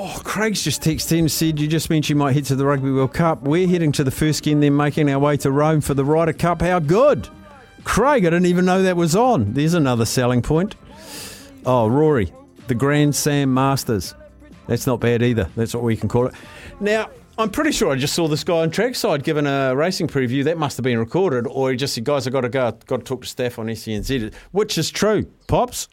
Oh, Craig's just texted in said, You just mentioned you might head to the Rugby World Cup. We're heading to the first game, then making our way to Rome for the Ryder Cup. How good! Craig, I didn't even know that was on. There's another selling point. Oh, Rory, the Grand Sam Masters. That's not bad either. That's what we can call it. Now, I'm pretty sure I just saw this guy on trackside giving a racing preview. That must have been recorded, or he just said, "Guys, I got to go. I've Got to talk to staff on SENZ," which is true. Pops.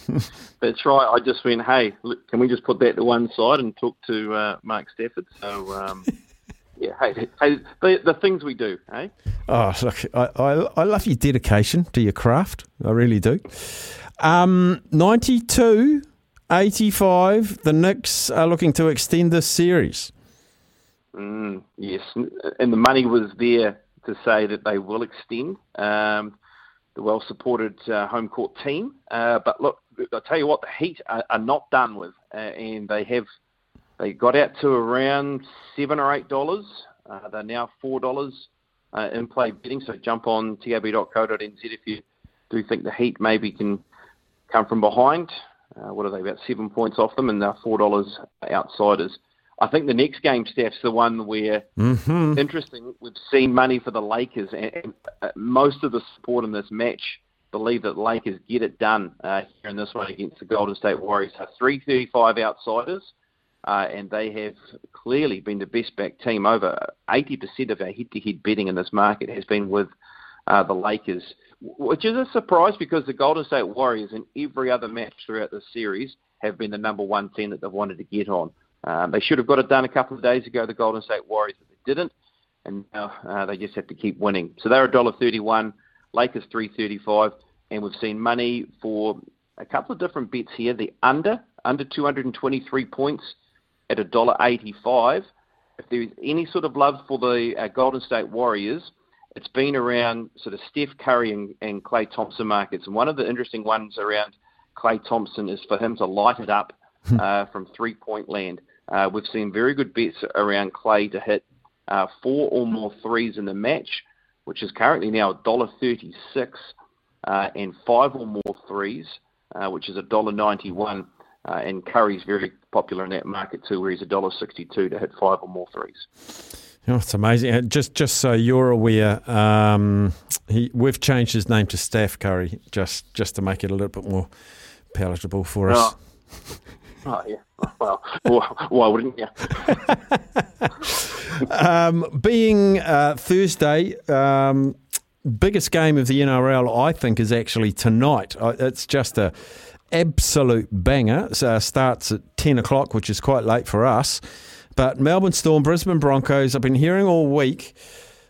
That's right. I just went, hey, look, can we just put that to one side and talk to uh, Mark Stafford? So, um, yeah, hey, hey the, the, things we do, hey? Oh, look, I, I, I, love your dedication to your craft. I really do. Um, 92, 85, the Knicks are looking to extend this series. Mm, yes, and the money was there to say that they will extend. Um, the well supported uh, home court team. Uh, but look, I'll tell you what, the Heat are, are not done with, uh, and they have they got out to around seven or eight dollars. Uh, they're now four dollars uh, in play betting. So jump on tab.co.nz if you do think the Heat maybe can come from behind. Uh, what are they about seven points off them, and they're four dollars outsiders. I think the next game, Steph's the one where, mm-hmm. interesting, we've seen money for the Lakers, and, and uh, most of the support in this match believe that Lakers get it done uh, here in this one against the Golden State Warriors. So 335 outsiders, uh, and they have clearly been the best back team. Over 80% of our head-to-head betting in this market has been with uh, the Lakers, which is a surprise because the Golden State Warriors in every other match throughout the series have been the number one team that they've wanted to get on. Um, they should have got it done a couple of days ago, the Golden State Warriors, but they didn't, and now uh, they just have to keep winning. So they're $1.31, Lakers 335 and we've seen money for a couple of different bets here. The under, under 223 points at $1.85. If there's any sort of love for the uh, Golden State Warriors, it's been around sort of Steph Curry and, and Klay Thompson markets. And one of the interesting ones around Klay Thompson is for him to light it up hmm. uh, from three point land. Uh, we've seen very good bets around Clay to hit uh, four or more threes in the match, which is currently now $1.36, uh, and five or more threes, uh, which is $1.91. Uh, and Curry's very popular in that market too, where he's $1.62 to hit five or more threes. Oh, it's amazing. Uh, just just so you're aware, um, he, we've changed his name to Steph Curry just, just to make it a little bit more palatable for us. Oh. Oh yeah. Well, why wouldn't you? um, being uh, Thursday, um, biggest game of the NRL, I think, is actually tonight. Uh, it's just a absolute banger. So starts at ten o'clock, which is quite late for us. But Melbourne Storm, Brisbane Broncos. I've been hearing all week.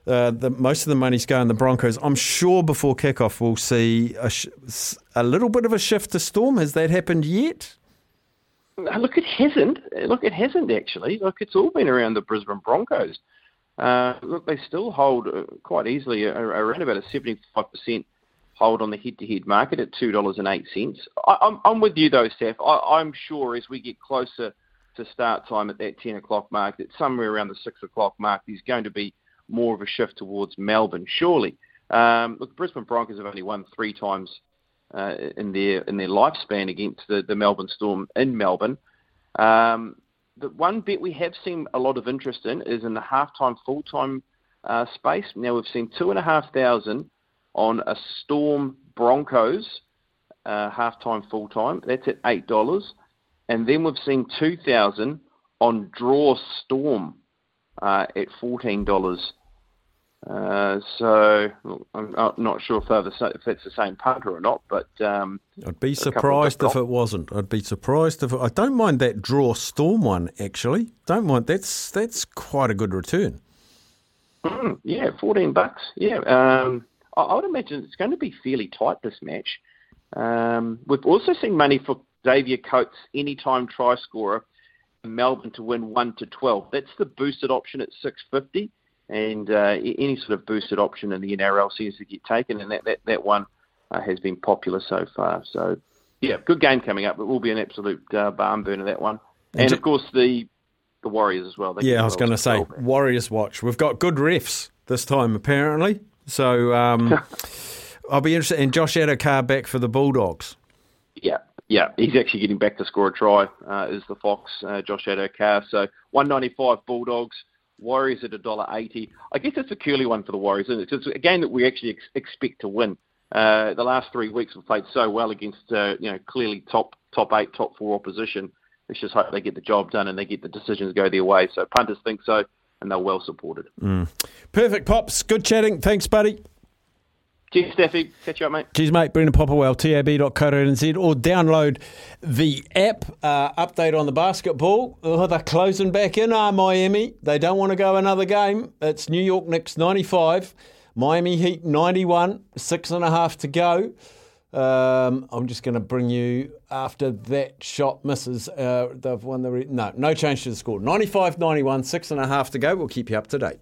Uh, the, most of the money's going the Broncos. I'm sure before kickoff we'll see a, sh- a little bit of a shift to Storm. Has that happened yet? Look, it hasn't. Look, it hasn't actually. Look, it's all been around the Brisbane Broncos. Uh, look, they still hold uh, quite easily around about a 75% hold on the head-to-head market at $2.08. I, I'm, I'm with you though, Steph. I, I'm sure as we get closer to start time at that 10 o'clock mark, that somewhere around the 6 o'clock mark, there's going to be more of a shift towards Melbourne, surely. Um, look, Brisbane Broncos have only won three times uh, in their in their lifespan against the, the Melbourne Storm in Melbourne. Um, the one bet we have seen a lot of interest in is in the halftime full time uh, space. Now we've seen two and a half thousand on a Storm Broncos uh, halftime full time. That's at eight dollars, and then we've seen two thousand on draw Storm uh, at fourteen dollars. Uh, so I'm not sure if, if it's the same punter or not, but um, I'd be surprised if it wasn't. I'd be surprised if it, I don't mind that draw storm one actually. Don't mind that's that's quite a good return. Mm, yeah, fourteen bucks. Yeah, um, I, I, would imagine it's going to be fairly tight this match. Um, we've also seen money for Xavier Coates anytime try scorer Melbourne to win one to twelve. That's the boosted option at six fifty and uh, any sort of boosted option in the NRL seems to get taken, and that that, that one uh, has been popular so far. So, yeah, good game coming up. It will be an absolute uh, barn burner that one, and, and of course the the Warriors as well. They yeah, I was going to say well Warriors watch. We've got good refs this time apparently, so um, I'll be interested. And Josh Addo-Carr back for the Bulldogs. Yeah, yeah, he's actually getting back to score a try. Uh, is the Fox uh, Josh Addo-Carr? So one ninety five Bulldogs. Warriors at a dollar eighty. I guess it's a curly one for the Warriors, and it? it's a game that we actually ex- expect to win. Uh, the last three weeks we've played so well against uh, you know clearly top top eight, top four opposition. Let's just hope they get the job done and they get the decisions go their way. So punters think so, and they're well supported. Mm. Perfect, pops. Good chatting. Thanks, buddy. Cheers, Steffi. Catch you up, mate. Cheers, mate. Brendan Popplewell, tab.co.nz, or download the app. Uh, update on the basketball. Oh, they're closing back in, are Miami? They don't want to go another game. It's New York Knicks 95, Miami Heat 91, six and a half to go. Um, I'm just going to bring you after that shot misses. Uh, they've won the re- no, no change to the score. 95 91, six and a half to go. We'll keep you up to date.